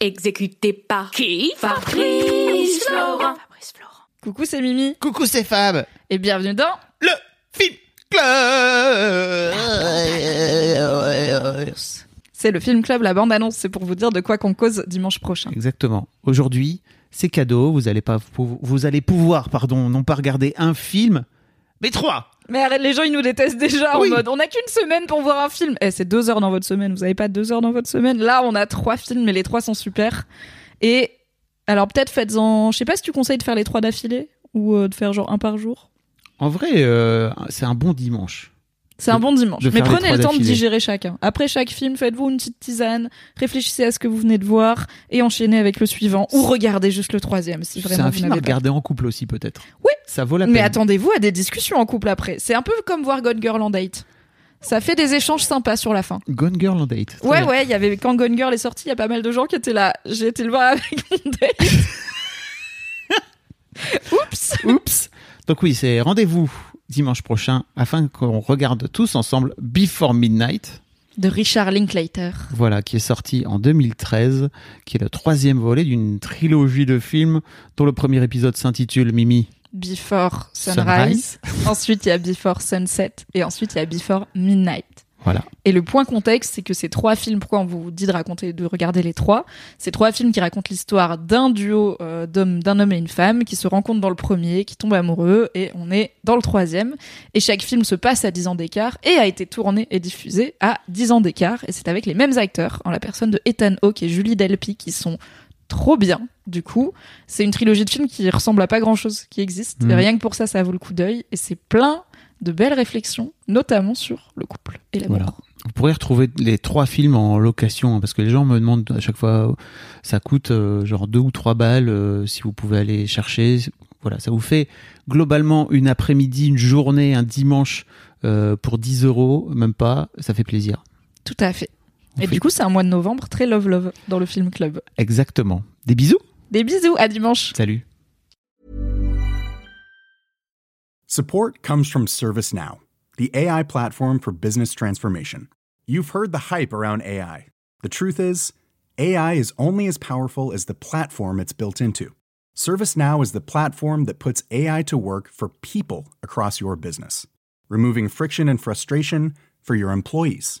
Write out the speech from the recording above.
Exécuté par qui Fabrice Florent. Fabrice Florent. Coucou, c'est Mimi. Coucou, c'est Fab. Et bienvenue dans Le Film Club. C'est le Film Club, la bande-annonce. C'est pour vous dire de quoi qu'on cause dimanche prochain. Exactement. Aujourd'hui, c'est cadeau. Vous allez pas, vous allez pouvoir, pardon, non pas regarder un film, mais trois. Mais arrête, les gens, ils nous détestent déjà Oui. en mode on a qu'une semaine pour voir un film. Eh, c'est deux heures dans votre semaine. Vous avez pas deux heures dans votre semaine. Là, on a trois films, mais les trois sont super. Et alors, peut-être faites-en. Je sais pas si tu conseilles de faire les trois d'affilée ou euh, de faire genre un par jour. En vrai, euh, c'est un bon dimanche. C'est un bon dimanche. Mais prenez le temps de digérer chacun. Après chaque film, faites-vous une petite tisane, réfléchissez à ce que vous venez de voir et enchaînez avec le suivant. Ou regardez juste le troisième si C'est un vous film à n'avez pas. regarder en couple aussi, peut-être. Oui. Ça vaut la Mais peine. attendez-vous à des discussions en couple après. C'est un peu comme voir Gone Girl en date. Ça fait des échanges sympas sur la fin. Gone Girl en date. Ouais, bien. ouais, il y avait quand Gone Girl est sorti, il y a pas mal de gens qui étaient là. J'ai été le voir avec mon date. Oups. Oups. Donc oui, c'est rendez-vous dimanche prochain afin qu'on regarde tous ensemble Before Midnight. De Richard Linklater. Voilà, qui est sorti en 2013, qui est le troisième volet d'une trilogie de films dont le premier épisode s'intitule Mimi. Before Sunrise. ensuite, il y a Before Sunset. Et ensuite, il y a Before Midnight. Voilà. Et le point contexte, c'est que ces trois films, pourquoi on vous dit de raconter, de regarder les trois, ces trois films qui racontent l'histoire d'un duo euh, d'hommes, d'un homme et une femme qui se rencontrent dans le premier, qui tombent amoureux, et on est dans le troisième. Et chaque film se passe à 10 ans d'écart et a été tourné et diffusé à 10 ans d'écart. Et c'est avec les mêmes acteurs, en la personne de Ethan Hawke et Julie Delpy, qui sont trop bien. Du coup, c'est une trilogie de films qui ressemble à pas grand chose qui existe. Mhm. Et rien que pour ça, ça vaut le coup d'œil. Et c'est plein de belles réflexions, notamment sur le couple et l'amour. Voilà. Vous pourrez retrouver les trois films en location hein, parce que les gens me demandent à chaque fois, ça coûte euh, genre deux ou trois balles euh, si vous pouvez aller chercher. Voilà, ça vous fait globalement une après-midi, une journée, un dimanche euh, pour 10 euros, même pas, ça fait plaisir. Tout à fait. Et fait- du coup, c'est un mois de novembre très love love dans le film club. Exactement. Des bisous. Des bisous, à dimanche. Salut. Support comes from ServiceNow, the AI platform for business transformation. You've heard the hype around AI. The truth is, AI is only as powerful as the platform it's built into. ServiceNow is the platform that puts AI to work for people across your business, removing friction and frustration for your employees,